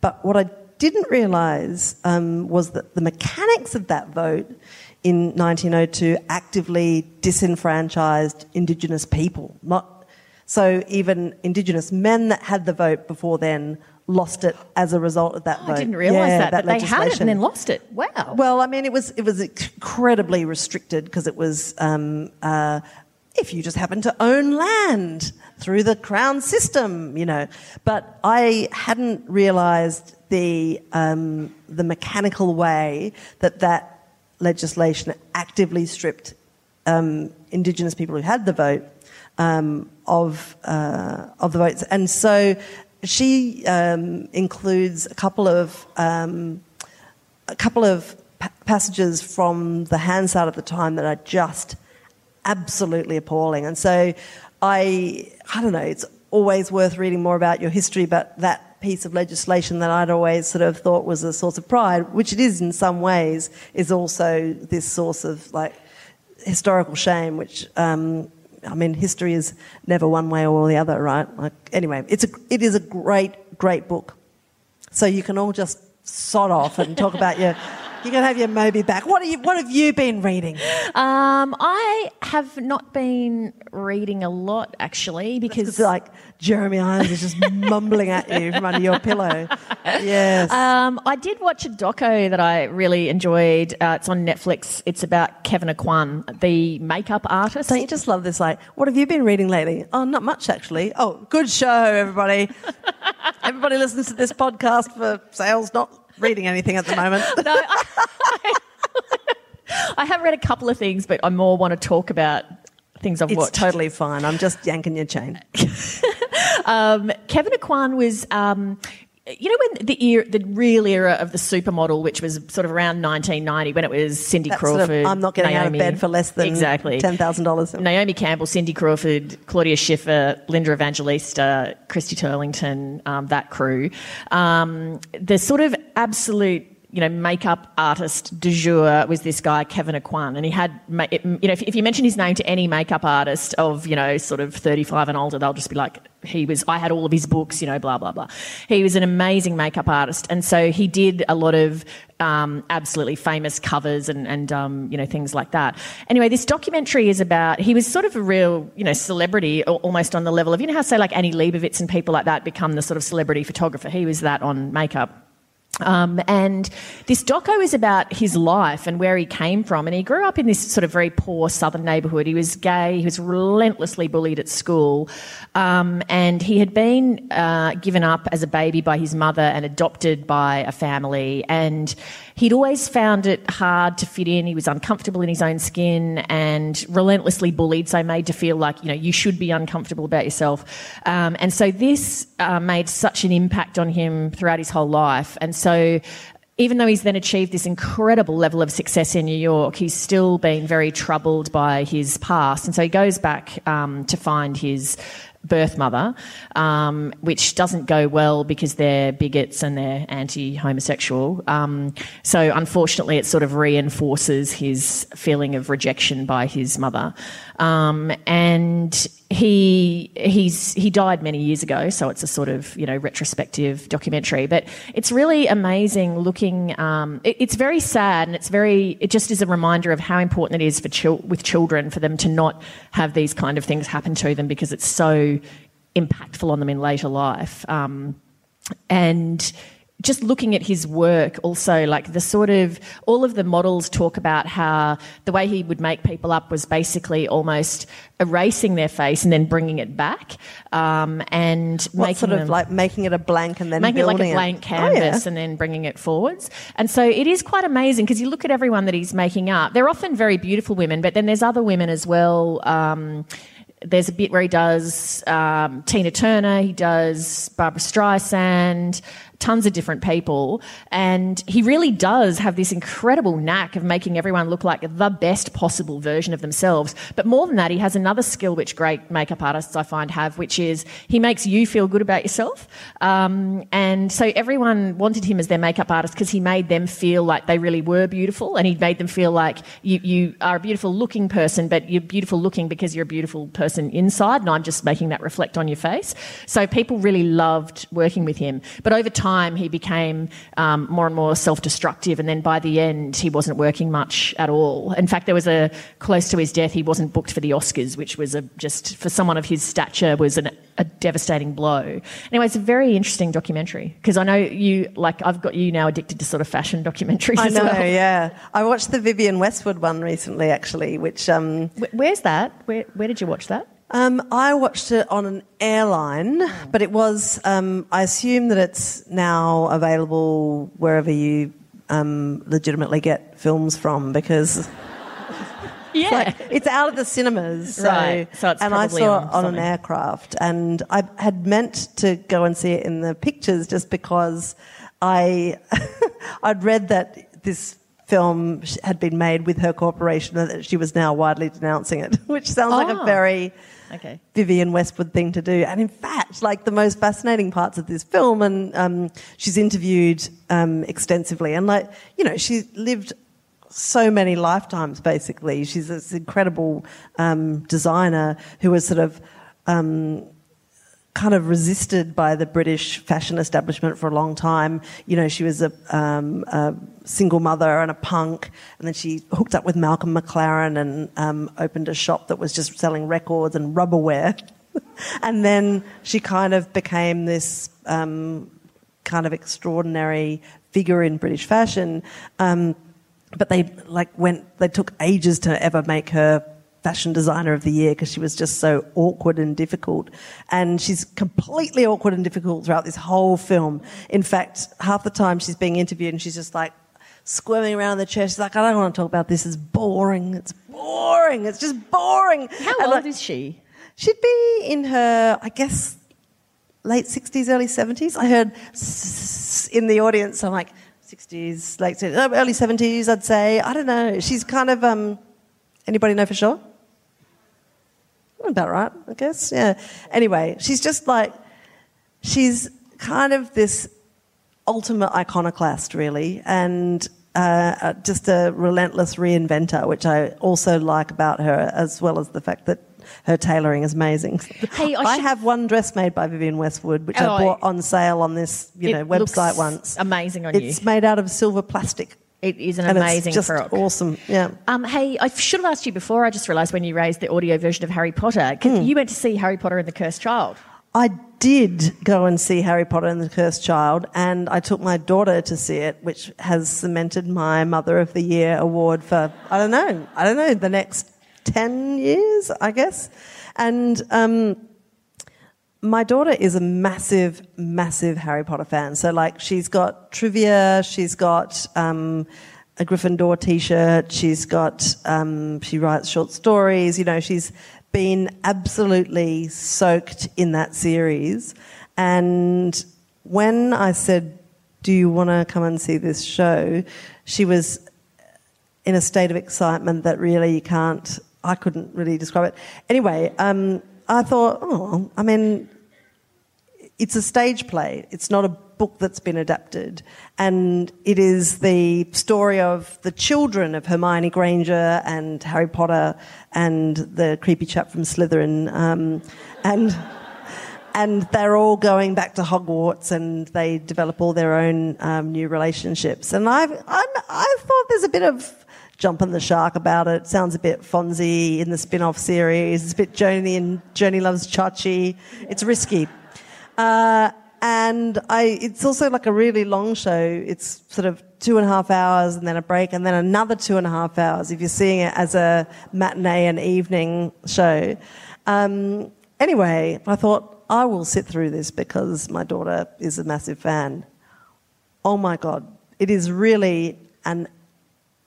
but what I didn't realise um, was that the mechanics of that vote in 1902 actively disenfranchised Indigenous people. Not so even Indigenous men that had the vote before then lost it as a result of that Oh, vote. I didn't realise Yeah, that, that, they had it and then lost it. Wow. Well, I mean, it was it was incredibly restricted because it was um, uh, if you just happen to own land through the crown system, you know. But I hadn't realised the um, the mechanical way that that legislation actively stripped um, Indigenous people who had the vote um, of uh, of the votes, and so she um, includes a couple of um, a couple of pa- passages from the Hansard at the time that are just absolutely appalling. And so I, I don't know, it's always worth reading more about your history, but that piece of legislation that I'd always sort of thought was a source of pride, which it is in some ways, is also this source of like historical shame, which, um, I mean, history is never one way or the other, right? Like, anyway, it's a, it is a great, great book. So you can all just sod off and talk about your. You can have your Moby back. What, are you, what have you been reading? Um, I have not been reading a lot actually because It's like Jeremy Irons is just mumbling at you from under your pillow. Yes. um, I did watch a doco that I really enjoyed. Uh, it's on Netflix. It's about Kevyn Aucoin, the makeup artist. Don't you just love this? Like, what have you been reading lately? Oh, not much actually. Oh, good show, everybody. everybody listens to this podcast for Sales, not reading anything at the moment. no, I, I have read a couple of things, but I more want to talk about things I've It's watched. totally fine. I'm just yanking your chain. Um, Kevyn Aucoin was. Um, you know when the era, the real era of the supermodel, which was sort of around 1990, when it was Cindy That sort Crawford. of, I'm not getting out of Naomi- bed for less than exactly $10,000. Naomi Campbell, Cindy Crawford, Claudia Schiffer, Linda Evangelista, Christy Turlington, um, that crew. Um, the sort of absolute, you know, makeup artist du jour was this guy, Kevyn Aucoin. And he had, you know, if, if you mention his name to any makeup artist of, you know, sort of 35 and older, they'll just be like, he was, I had all of his books, you know, blah, blah, blah. He was an amazing makeup artist. And so he did a lot of um, absolutely famous covers and, and um, you know, things like that. Anyway, this documentary is about, he was sort of a real, you know, celebrity almost on the level of, you know how, say, like Annie Leibovitz and people like that become the sort of celebrity photographer. He was that on makeup. Um, and this doco is about his life and where he came from. And he grew up in this sort of very poor southern neighbourhood. He was gay. He was relentlessly bullied at school. Um, and he had been uh, given up as a baby by his mother and adopted by a family. And he'd always found it hard to fit in. He was uncomfortable in his own skin and relentlessly bullied, so made to feel like, you know, you should be uncomfortable about yourself. Um, and so this uh, made such an impact on him throughout his whole life. And so even though he's then achieved this incredible level of success in New York, he's still been very troubled by his past. And so he goes back um, to find his birth mother, um, which doesn't go well because they're bigots and they're anti homosexual. Um, so, unfortunately, it sort of reinforces his feeling of rejection by his mother. Um, and he he's he died many years ago, so it's a sort of you know retrospective documentary. But it's really amazing looking. Um, it, it's very sad, and it's very it just is a reminder of how important it is for chil- with children for them to not have these kind of things happen to them because it's so impactful on them in later life. Um, and just looking at his work also like the sort of all of the models talk about how the way he would make people up was basically almost erasing their face and then bringing it back um, and What making sort of them, like making it a blank and then making it like a blank Oh, canvas yeah. and then bringing it forwards. And so it is quite amazing because you look at everyone that he's making up. They're often very beautiful women, but then there's other women as well. Um, there's a bit where he does um, Tina Turner, he does Barbra Streisand, tons of different people, and he really does have this incredible knack of making everyone look like the best possible version of themselves. But more than that, he has another skill which great makeup artists I find have, which is he makes you feel good about yourself. Um, and so everyone wanted him as their makeup artist because he made them feel like they really were beautiful, and he made them feel like you, you are a beautiful looking person, but you're beautiful looking because you're a beautiful person inside, and I'm just making that reflect on your face. So people really loved working with him. But over time, he became um, more and more self destructive, and then by the end, he wasn't working much at all. In fact, there was a close to his death, he wasn't booked for the Oscars, which was a, just for someone of his stature was an, a devastating blow. Anyway, it's a very interesting documentary because I know you, like, I've got you now addicted to sort of fashion documentaries I know, well. yeah. I watched the Vivienne Westwood one recently, actually, which um, Where's that? Where, where did you watch that? Um, I watched it on an airline, but it was. Um, I assume that it's now available wherever you um, legitimately get films from because Yeah. like it's out of the cinemas. So, Right, so it's and I saw on it on an aircraft, and I had meant to go and see it in the pictures just because I I'd read that this film had been made with her corporation and that she was now widely denouncing it, which sounds like a Oh. very Okay. Vivienne Westwood thing to do. And in fact, like the most fascinating parts of this film, and um, she's interviewed um, extensively, and like you know, she lived so many lifetimes. Basically, she's this incredible um, designer who was sort of. Kind of resisted by the British fashion establishment for a long time. You know, she was a, um, a single mother and a punk, and then she hooked up with Malcolm McLaren and um, opened a shop that was just selling records and rubberware. and then she kind of became this um, kind of extraordinary figure in British fashion. Um, but they like went. They took ages to ever make her fashion designer of the year because she was just so awkward and difficult. And she's completely awkward and difficult throughout this whole film. In fact, half the time she's being interviewed and she's just like squirming around in the chair. She's like, I don't want to talk about this. It's boring. It's boring. It's just boring. How And, old like, is she? She'd be in her, I guess, late 60s, early 70s. I heard in the audience, I'm like, 60s, late 60s, uh, early 70s, I'd say. I don't know. She's kind of, um, anybody know for sure? About right, I guess. Yeah. Anyway, she's just like, she's kind of this ultimate iconoclast, really, and uh, uh, just a relentless reinventor, which I also like about her, as well as the fact that her tailoring is amazing. Hey, I I, should- have one dress made by Vivienne Westwood, which Oh, I bought on sale on this, you know, website once. amazing on it's you. made out of silver plastic. It is an and amazing it's just awesome. Yeah. Um, hey, I should have asked you before. I just realised when you raised the audio version of Harry Potter, Hmm. you went to see Harry Potter and the Cursed Child. I did go and see Harry Potter and the Cursed Child, and I took my daughter to see it, which has cemented my Mother of the Year award for, I don't know, I don't know, the next 10 years, I guess. And um, my daughter is a massive, massive Harry Potter fan. So, like, she's got trivia, she's got um, a Gryffindor t shirt, she's got, um, she writes short stories, you know, she's been absolutely soaked in that series. And when I said Do you want to come and see this show? She was in a state of excitement that really you can't, I couldn't really describe it. Anyway, um, I thought, oh, I mean, it's a stage play. It's not a book that's been adapted. And it is the story of the children of Hermione Granger and Harry Potter and the creepy chap from Slytherin. Um, and, and they're all going back to Hogwarts and they develop all their own um, new relationships. And I've, I'm, I thought there's a bit of jumping the shark about it. Sounds a bit Fonzie in the spin-off series. It's a bit Joanie and Joanie loves Chachi. It's risky. Uh, and I, it's also like a really long show. It's sort of two and a half hours and then a break and then another two and a half hours if you're seeing it as a matinee and evening show. Um, anyway, I thought I will sit through this because my daughter is a massive fan. Oh my God. It is really an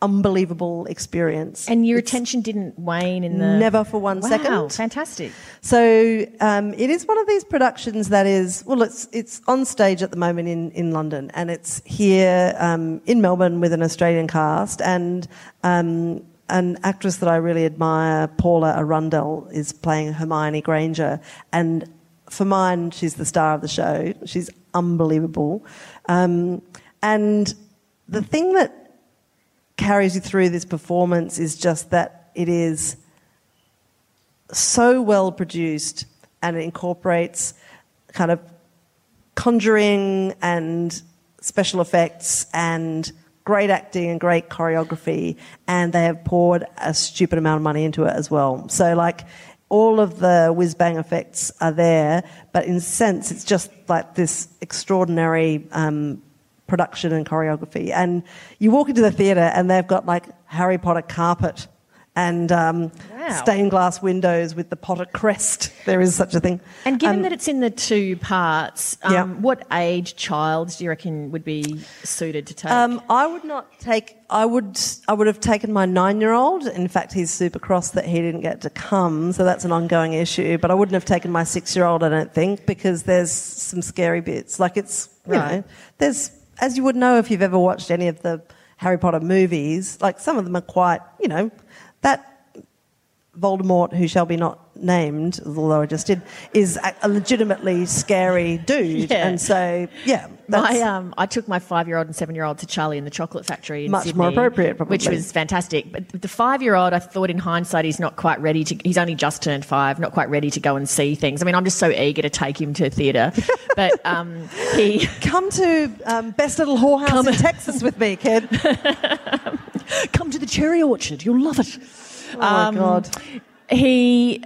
unbelievable experience. And your It's attention didn't wane in the. Never for one wow, second. fantastic. So um, it is one of these productions that is well, it's it's on stage at the moment in, in London, and it's here um, in Melbourne with an Australian cast and. Um, an actress that I really admire, Paula Arundell, is playing Hermione Granger, and for mine, she's the star of the show. She's unbelievable, um, and the thing that carries you through this performance is just that it is so well produced and it incorporates kind of conjuring and special effects and great acting and great choreography and they have poured a stupid amount of money into it as well. So like all of the whiz bang effects are there but in a sense it's just like this extraordinary um, production and choreography and you walk into the theatre and they've got like harry potter carpet and um, Wow. stained glass windows with the Potter crest. There is such a thing. And given Um, that it's in the two parts, um, Yeah. what age child do you reckon would be suited to take? Um, I would not take. I would. I would have taken my nine-year-old. In fact, he's super cross that he didn't get to come, so that's an ongoing issue. But I wouldn't have taken my six-year-old. I don't think because there's some scary bits. Like it's you Right. know, there's as you would know if you've ever watched any of the Harry Potter movies. Like some of them are quite. You know, that Voldemort, who shall be not named, although I just did, is a legitimately scary dude. Yeah. And so, yeah, that's, my, um, I took my five-year-old and seven-year-old to Charlie and the Chocolate Factory in Much Sydney, more appropriate, probably. which was fantastic. But the five-year-old, I thought in hindsight, he's not quite ready to. He's only just turned five, not quite ready to go and see things. I mean, I'm just so eager to take him to theatre, but um, he Come to um, Best Little Whorehouse Come- in Texas with me, kid. come to the cherry orchard. You'll love it. Oh my God. he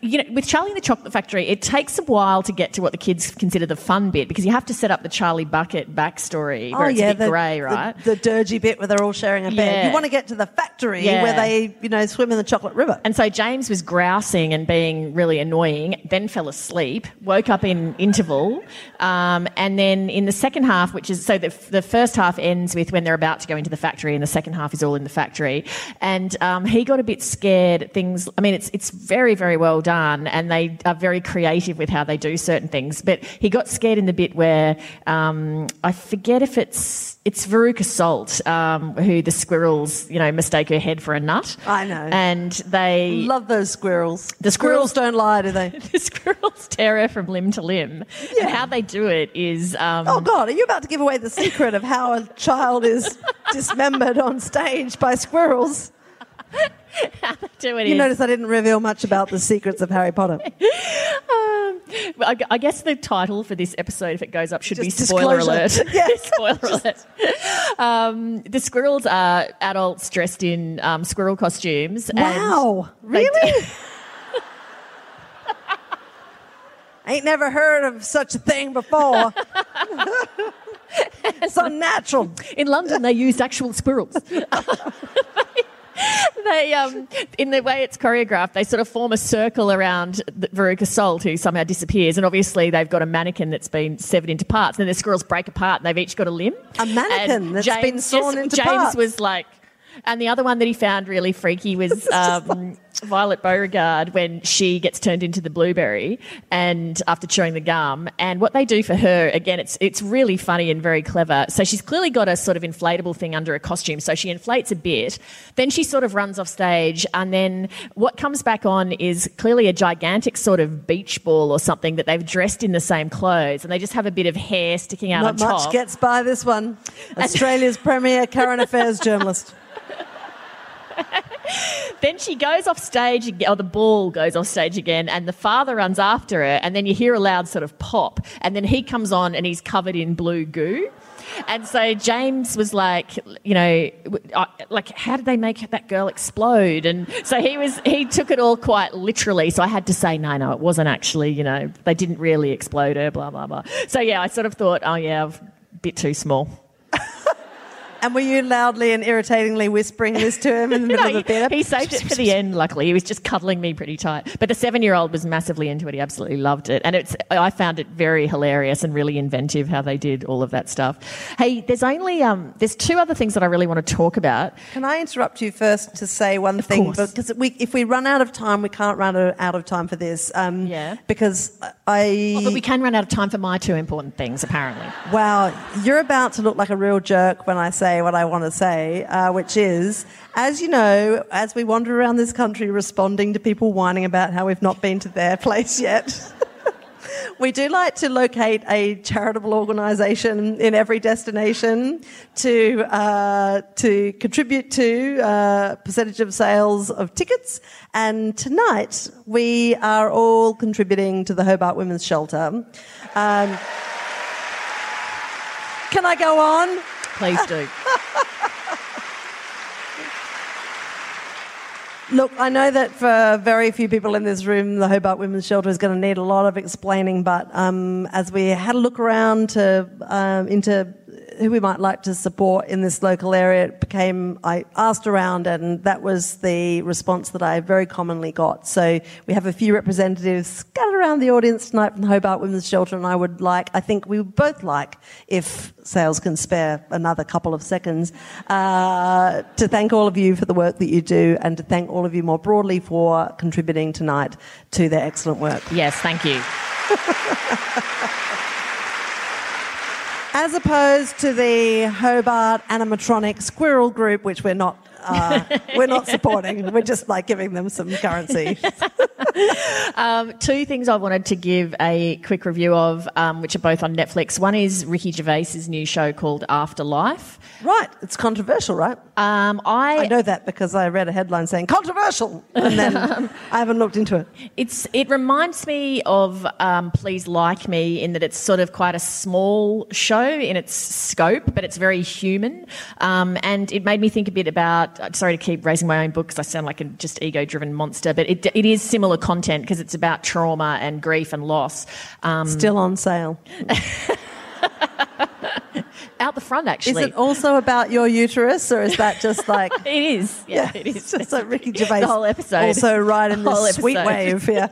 you know with charlie and the chocolate factory it takes a while to get to what the kids consider the fun bit because you have to set up the charlie bucket backstory where it's a bit the, grey right The, dirgy bit where they're all sharing a bed. Yeah. You want to get to the factory Yeah. where they, you know, swim in the chocolate river. and so James was grousing and being really annoying, then fell asleep, woke up in interval, um, and then in the second half, which is so the, the first half ends with when they're about to go into the factory, and the second half is all in the factory. And um, he got a bit scared things. I mean, it's it's very very well done, and they are very creative with how they do certain things. But he got scared in the bit where um, I forget if it's it's Veruca Salt um, who the squirrels you know mistake her head for a nut. I know. And they Love those squirrels. The squirrels squirrels- don't lie, do they? the squirrels tear her from limb to limb. And how they do it is um, Oh God, are you about to give away the secret of how a child is dismembered on stage by squirrels? You notice I didn't reveal much about the secrets of Harry Potter. um, I, I guess the title for this episode, if it goes up, should be spoiler disclosure. alert. Yes. spoiler alert. Um, the squirrels are adults dressed in um, squirrel costumes. Wow, really? Ain't never heard of such a thing before. it's unnatural. In London, they used actual squirrels. they, um, in the way it's choreographed, they sort of form a circle around the Veruca Salt, who somehow disappears, and obviously they've got a mannequin that's been severed into parts. And then the squirrels break apart, and they've each got a limb. A mannequin And that's James been sawn just- into James parts. was like. And the other one that he found really freaky was um, Violet Beauregarde when she gets turned into the blueberry and after chewing the gum. And what they do for her, again, it's it's really funny and very clever. So she's clearly got a sort of inflatable thing under her costume. So she inflates a bit. Then she sort of runs off stage. And then what comes back on is clearly a gigantic sort of beach ball or something that they've dressed in the same clothes. And they just have a bit of hair sticking out Not much top. gets by this one. Australia's premier current affairs journalist. Then she goes off stage, or oh, the ball goes off stage again, and the father runs after her, and then you hear a loud sort of pop, and then he comes on and he's covered in blue goo. And so James was like, you know, like, how did they make that girl explode? And so he was, he took it all quite literally. So I had to say, no, no, it wasn't actually, you know, they didn't really explode her, blah, blah, blah. So yeah, I sort of thought, oh yeah, a bit too small. And were you loudly and irritatingly whispering this to him in the middle No, of the theatre? he, saved it for the end. Luckily, he was just cuddling me pretty tight. But the seven-year-old was massively into it. He absolutely loved it, and it's. I found it very hilarious and really inventive how they did all of that stuff. Hey, there's only um, there's two other things that I really want to talk about. Can I interrupt you first to say one thing? course. Because we, if we run out of time, we can't run out of time for this. Um, Yeah. Because I. But we can run out of time for my two important things, apparently. Wow, you're about to look like a real jerk when I say what I want to say, uh, which is, as you know, as we wander around this country responding to people whining about how we've not been to their place yet. We do like to locate a charitable organisation in every destination to uh, to contribute to uh, percentage of sales of tickets. And tonight we are all contributing to the Hobart Women's Shelter. Um, can I go on? Please do. Look, I know that for very few people in this room, the Hobart Women's Shelter is going to need a lot of explaining. But um, as we had a look around to um, into who we might like to support in this local area, it became I asked around, and that was the response that I very commonly got. So we have a few representatives scattered around the audience tonight from the Hobart Women's Shelter, and I would like, I think we would both like, if Sales can spare another couple of seconds, uh, to thank all of you for the work that you do, and to thank all of you more broadly for contributing tonight to their excellent work. yes, thank you. As opposed to the Hobart animatronic squirrel group, which we're not. Uh, we're not supporting. We're just like giving them some currency. Um, two things I wanted to give a quick review of, um, which are both on Netflix. One is Ricky Gervais's new show called Afterlife. right, it's controversial, right? Um, I, I know that because I read a headline saying controversial, and then I haven't looked into it. It's it reminds me of um, Please Like Me in that it's sort of quite a small show in its scope, but it's very human. Um, and it made me think a bit about. Sorry to keep raising my own book because I sound like a just ego-driven monster, but it it is similar content because it's about trauma and grief and loss. Um, Still on sale. out the front, actually. Is it also about your uterus, or is that just like? It is. Yeah, it is. It's just like Ricky Gervais. The whole episode. Also, right in The this sweet wave. Yeah.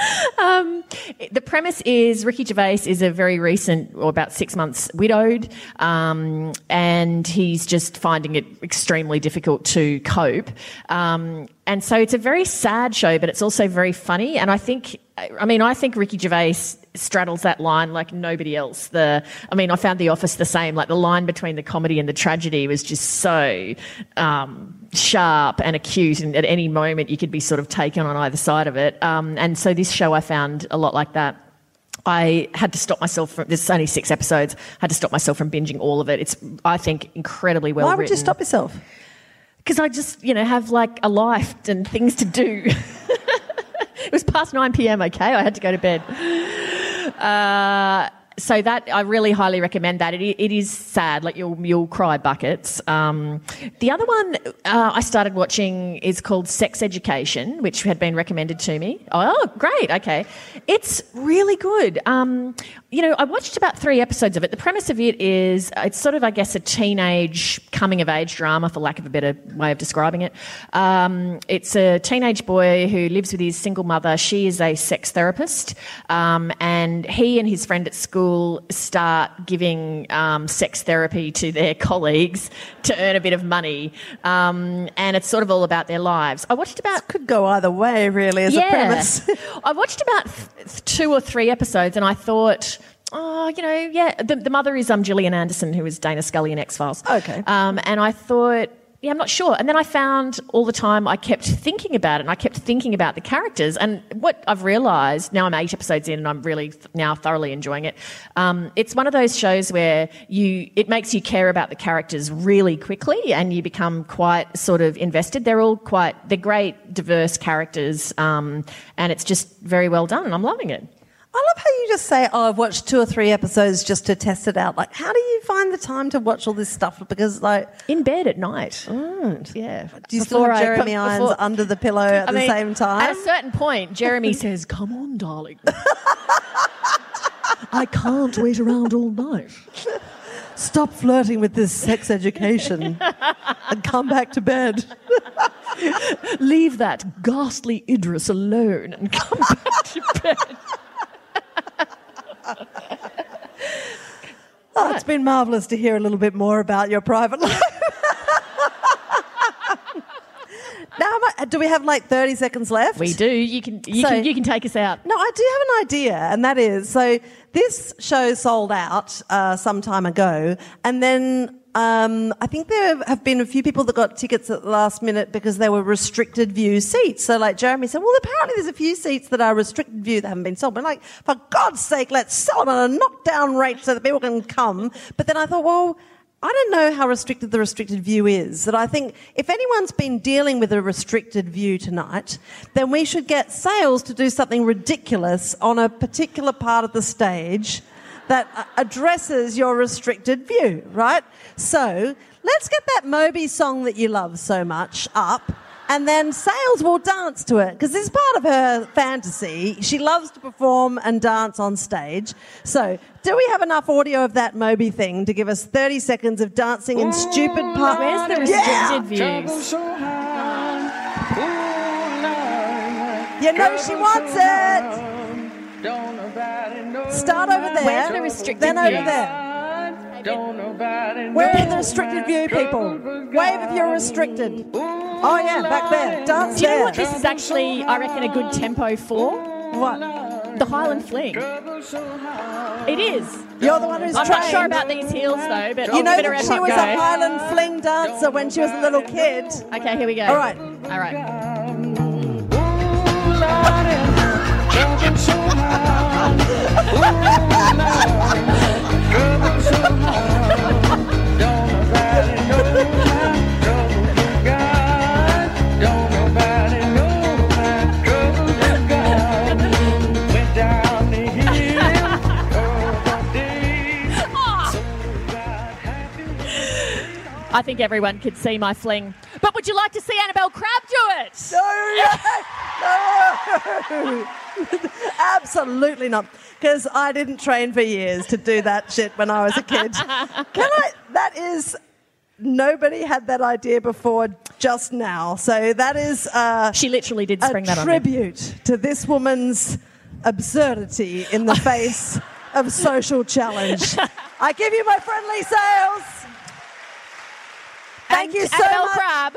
The premise is Ricky Gervais is a very recent, or about six months widowed, um, and he's just finding it extremely difficult to cope. Um, and so it's a very sad show, but it's also very funny. And I think, I mean, I think Ricky Gervais straddles that line like nobody else. The, I mean, I found The Office the same. Like the line between the comedy and the tragedy was just so um, sharp and acute, and at any moment you could be sort of taken on either side of it. Um, and so this show I found a lot like that. I had to stop myself from. There's only six episodes. I had to stop myself from binging all of it. It's, I think, incredibly well written. Why written. would you stop yourself? Because I just, you know, have like a life and things to do. it was past 9 p.m., okay? I had to go to bed. Uh, so that I really highly recommend that. It, it is sad, like you'll you'll cry buckets. Um, the other one uh, I started watching is called Sex Education, which had been recommended to me. Oh, great! Okay, it's really good. Um, you know, I watched about three episodes of it. The premise of it is it's sort of, I guess, a teenage coming of age drama, for lack of a better way of describing it. Um, it's a teenage boy who lives with his single mother. She is a sex therapist, um, and he and his friend at school start giving um, sex therapy to their colleagues to earn a bit of money, um, and it's sort of all about their lives. I watched about Could go either way, really, as a premise. I watched about th- two or three episodes, and I thought. Oh, you know, yeah. The, the mother is um, Gillian Anderson, who is Dana Scully in X Files. Okay. Um, and I thought, yeah, I'm not sure. And then I found all the time I kept thinking about it, and I kept thinking about the characters. And what I've realised now, I'm eight episodes in, and I'm really th- now thoroughly enjoying it. Um, it's one of those shows where you it makes you care about the characters really quickly, and you become quite sort of invested. They're all quite they're great, diverse characters, um, and it's just very well done. And I'm loving it. I love how you just say, "Oh, I've watched two or three episodes just to test it out." Like, how do you find the time to watch all this stuff? Because, like, In bed at night. Mm. Yeah. do you still Before have I- Jeremy Irons before- under the pillow at I the mean, same time? At a certain point, Jeremy says, Come on, darling. I can't wait around all night. Stop flirting with this sex education and come back to bed. Leave that ghastly Idris alone and come back to bed. Oh, it's been marvellous to hear a little bit more about your private life. now, I- do we have like 30 seconds left? We do. You can you, So- can you can take us out. No, I do have an idea, and that is so this show sold out uh, some time ago, and then um, I think there have been a few people that got tickets at the last minute because they were restricted view seats. So, like Jeremy said, well, apparently there's a few seats that are restricted view that haven't been sold. But like, for God's sake, let's sell them at a knockdown rate so that people can come. But then I thought, well. I don't know how restricted the restricted view is. That I think if anyone's been dealing with a restricted view tonight, then we should get Sales to do something ridiculous on a particular part of the stage that addresses your restricted view, right? So let's get that Moby song that you love so much up. And then Sales will dance to it because this is part of her fantasy. She loves to perform and dance on stage. So, do we have enough audio of that Moby thing to give us 30 seconds of dancing in stupid part? Where's the Yeah! restricted Trouble views? so high. Ooh, You know she wants it. Don't nobody know. Start over there. Where's the restricted Then over views? there. Don't. Where are the restricted view people? Wave if you're restricted. Oh yeah, back there. Dance Do you know what this is actually, I reckon, a good tempo for? What? The Highland Fling. It is. You're the one who's I'm trained. not sure about these heels though, but You know give it a that she was go. a Highland fling dancer when she was a little kid. Okay, here we go. All right. All right. I think everyone could see my fling. But would you like to see Annabel Crabb do it? No, absolutely not. Because I didn't train for years to do that shit when I was a kid. Can I? That is. Nobody had that idea before just now. So that is uh, She literally did spring that on me. tribute to this woman's absurdity in the face of social challenge. I give you my friend Leigh Sales. Thank And you so Annabel much. Crabb.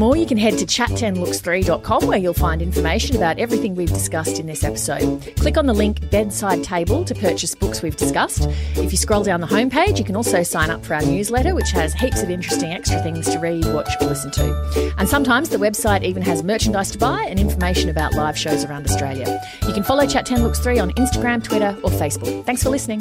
more, you can head to chat10looks3.com where you'll find information about everything we've discussed in this episode. Click on the link Bedside Table to purchase books we've discussed. If you scroll down the homepage, you can also sign up for our newsletter, which has heaps of interesting extra things to read, watch, or listen to. And sometimes the website even has merchandise to buy and information about live shows around Australia. You can follow Chat 10 Looks 3 on Instagram, Twitter, or Facebook. Thanks for listening.